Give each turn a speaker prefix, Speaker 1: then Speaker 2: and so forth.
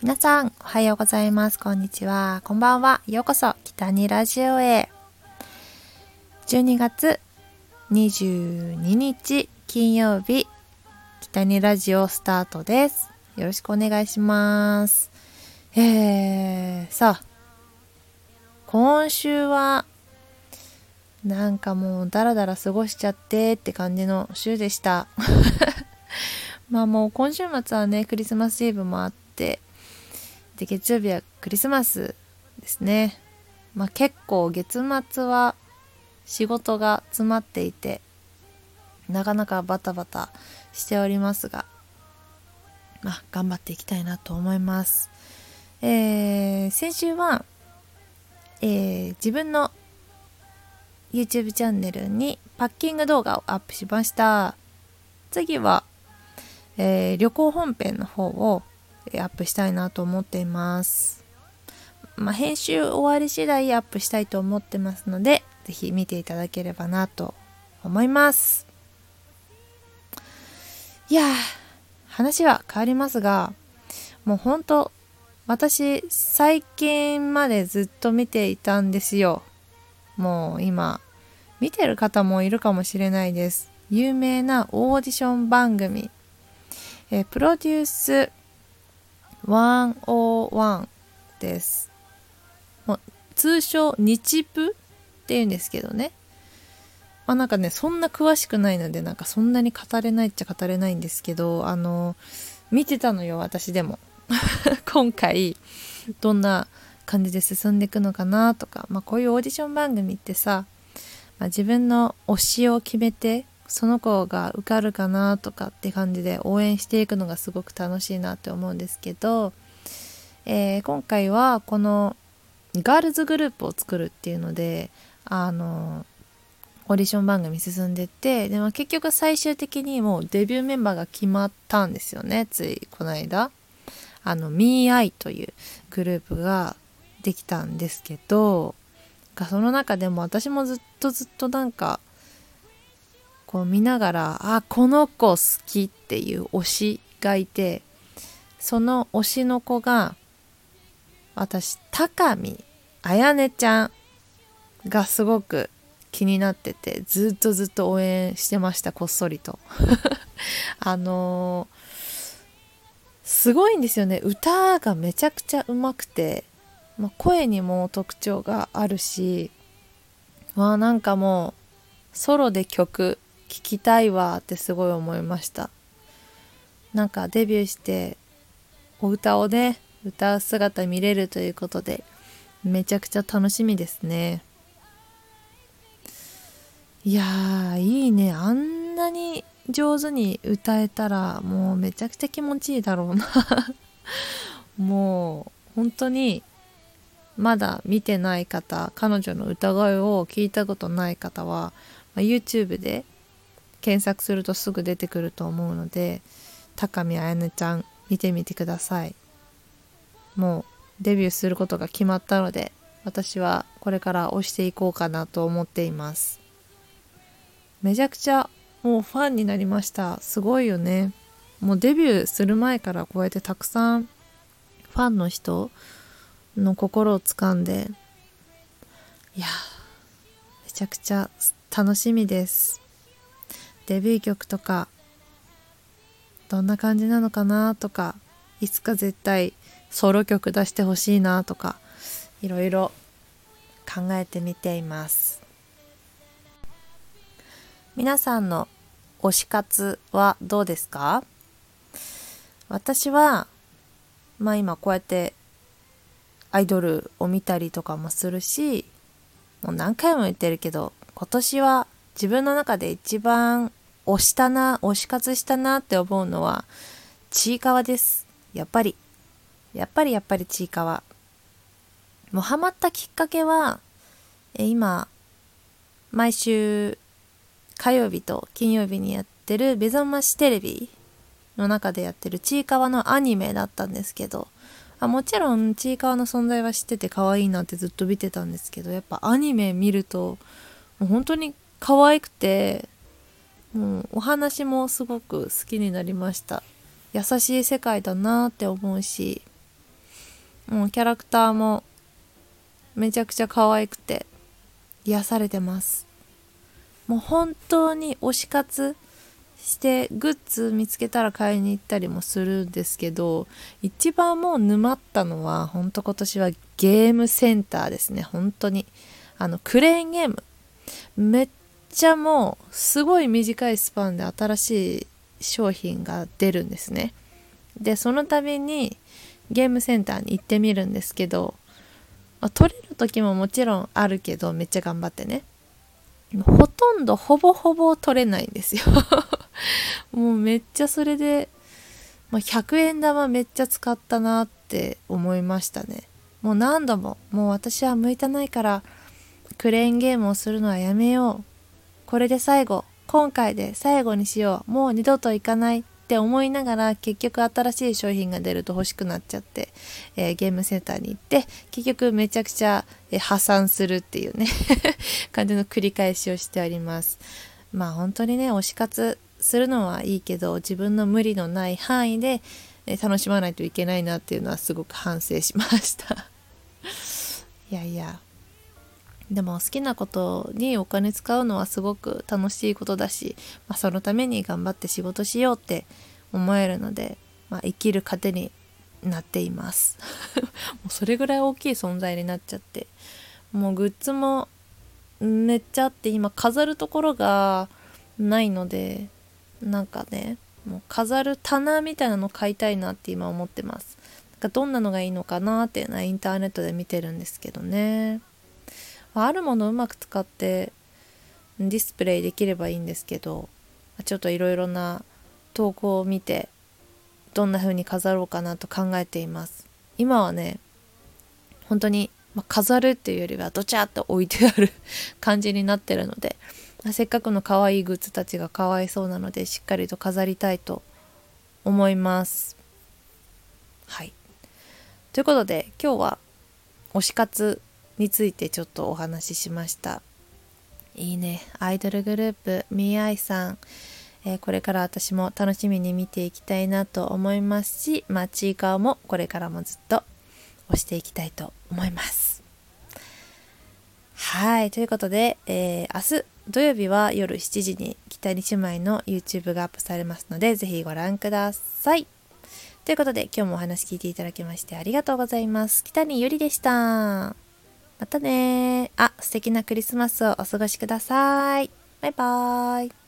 Speaker 1: 皆さん、おはようございます。こんにちは。こんばんは。ようこそ、北にラジオへ。12月22日金曜日、北にラジオスタートです。よろしくお願いします。えー、さあ、今週は、なんかもうダラダラ過ごしちゃってって感じの週でした。まあもう今週末はね、クリスマスイブもあって、で、月曜日はクリスマスですね。まあ結構月末は仕事が詰まっていて、なかなかバタバタしておりますが、まあ頑張っていきたいなと思います。えー、先週は、えー、自分の YouTube チャンネルにパッキング動画をアップしました。次は、えー、旅行本編の方をアップしたいなと思っています。まあ、編集終わり次第アップしたいと思ってますので、ぜひ見ていただければなと思います。いや、話は変わりますが、もうほんと、私、最近までずっと見ていたんですよ。もう今、見てる方もいるかもしれないです。有名なオーディション番組、えプロデュース101です。通称日プって言うんですけどね。まあなんかね、そんな詳しくないので、なんかそんなに語れないっちゃ語れないんですけど、あの、見てたのよ、私でも。今回、どんな感じで進んでいくのかなとか、まあこういうオーディション番組ってさ、まあ、自分の推しを決めてその子が受かるかなとかって感じで応援していくのがすごく楽しいなって思うんですけど、えー、今回はこのガールズグループを作るっていうのであのオーディション番組進んでてでも結局最終的にもうデビューメンバーが決まったんですよねついこの間。あの MeI というグループができたんですけどその中でも私もずっとずっとなんかこう見ながらあこの子好きっていう推しがいてその推しの子が私高見あやねちゃんがすごく気になっててずっとずっと応援してましたこっそりと。あのー、すごいんですよね。歌がめちゃくちゃうまくて、まあ、声にも特徴があるしまあなんかもうソロで曲聞きたいわってすごい思いました。なんかデビューしてお歌をね歌う姿見れるということでめちゃくちゃ楽しみですね。いやーいいね。あんなに上手に歌えたらもうめちゃくちゃ気持ちいいだろうな。もう本当にまだ見てない方彼女の歌声を聞いたことない方は、まあ、YouTube で検索するとすぐ出てくると思うので高見彩音ちゃん見てみてください。もうデビューすることが決まったので私はこれから推していこうかなと思っています。めちゃくちゃもうファンになりました。すごいよね。もうデビューする前からこうやってたくさんファンの人の心をつかんで。いやめちゃくちゃ楽しみです。デビュー曲とかどんな感じなのかなとかいつか絶対ソロ曲出してほしいなとかいろいろ考えてみています。皆さんの推し活はどうですか？私はまあ今こうやってアイドルを見たりとかもするしもう何回も言ってるけど今年は自分の中で一番押したな、推し活したなって思うのは、ちいかわです。やっぱり。やっぱりやっぱりちいかわ。もうハマったきっかけは、え今、毎週火曜日と金曜日にやってるベゾンマシテレビの中でやってるちいかわのアニメだったんですけど、あもちろんちいかわの存在は知ってて可愛いなってずっと見てたんですけど、やっぱアニメ見ると、もう本当に可愛くて、もうお話もすごく好きになりました。優しい世界だなって思うしもうキャラクターもめちゃくちゃ可愛くて癒されてます。もう本当に推し活してグッズ見つけたら買いに行ったりもするんですけど一番もう沼ったのは本当今年はゲームセンターですね。本当にあのクレーンゲーム。めっちゃもうすごい短いスパンで新しい商品が出るんですね。でその度にゲームセンターに行ってみるんですけど、まあ、取れる時ももちろんあるけどめっちゃ頑張ってね。ほとんどほぼほぼ取れないんですよ。もうめっちゃそれで、まあ、100円玉めっちゃ使ったなって思いましたね。もう何度ももう私は向いてないからクレーンゲームをするのはやめよう。これで最後今回で最後にしようもう二度と行かないって思いながら結局新しい商品が出ると欲しくなっちゃって、えー、ゲームセンターに行って結局めちゃくちゃ、えー、破産するっていうね 感じの繰り返しをしております。まあ本当にね推し活するのはいいけど自分の無理のない範囲で、えー、楽しまないといけないなっていうのはすごく反省しました。いやいや。でも好きなことにお金使うのはすごく楽しいことだし、まあ、そのために頑張って仕事しようって思えるので、まあ、生きる糧になっています。もうそれぐらい大きい存在になっちゃって。もうグッズもめっちゃあって今飾るところがないのでなんかねもう飾る棚みたいなの買いたいなって今思ってます。なんかどんなのがいいのかなっていうのはインターネットで見てるんですけどね。まあるものをうまく使ってディスプレイできればいいんですけどちょっといろいろな投稿を見てどんな風に飾ろうかなと考えています。今はね本当に、まあ、飾るっていうよりはドチャッと置いてある 感じになってるのでせっかくの可愛いグッズたちがかわいそうなのでしっかりと飾りたいと思います。はい。ということで今日は推し活についてちょっとお話ししました。いいね。アイドルグループみーあいさん、えー、これから私も楽しみに見ていきたいなと思いますしまあちいかわもこれからもずっと押していきたいと思います。はい。ということで、えー、明日土曜日は夜7時に北に姉妹の YouTube がアップされますのでぜひご覧ください。ということで今日もお話聞いていただきましてありがとうございます。北にゆりでした。またねあ、素敵なクリスマスをお過ごしください。バイバーイ。